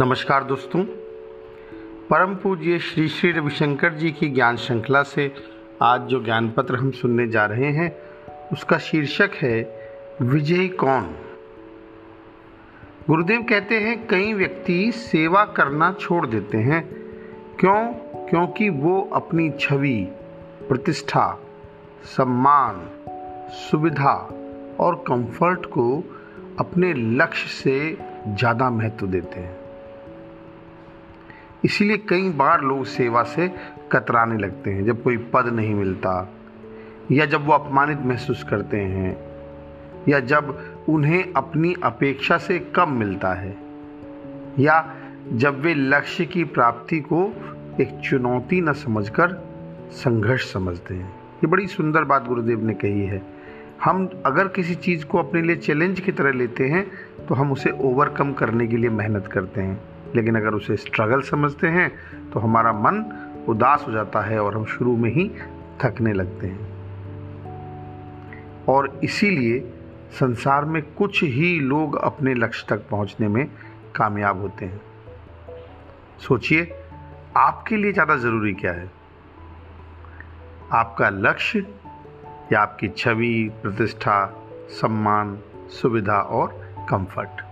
नमस्कार दोस्तों। परम पूज्य श्री श्री रविशंकर जी की ज्ञान श्रृंखला से आज जो ज्ञान पत्र हम सुनने जा रहे हैं, उसका शीर्षक है, विजय कौन? गुरुदेव कहते हैं, कई व्यक्ति सेवा करना छोड़ देते हैं। क्यों? क्योंकि वो अपनी छवि, प्रतिष्ठा, सम्मान, सुविधा और कंफर्ट को अपने लक्ष्य से ज़्यादा महत्व देते हैं। इसीलिए कई बार लोग सेवा से कतराने लगते हैं, जब कोई पद नहीं मिलता, या जब वो अपमानित महसूस करते हैं, या जब उन्हें अपनी अपेक्षा से कम मिलता है, या जब वे लक्ष्य की प्राप्ति को एक चुनौती न समझकर संघर्ष समझते हैं। ये बड़ी सुंदर बात गुरुदेव ने कही है। हम अगर किसी चीज़ को अपने लिए चैलेंज की तरह लेते हैं तो हम उसे ओवरकम करने के लिए मेहनत करते हैं। लेकिन अगर उसे स्ट्रगल समझते हैं तो हमारा मन उदास हो जाता है और हम शुरू में ही थकने लगते हैं। और इसीलिए संसार में कुछ ही लोग अपने लक्ष्य तक पहुँचने में कामयाब होते हैं। सोचिए, आपके लिए ज़्यादा ज़रूरी क्या है? आपका लक्ष्य या आपकी छवि, प्रतिष्ठा, सम्मान, सुविधा और कंफर्ट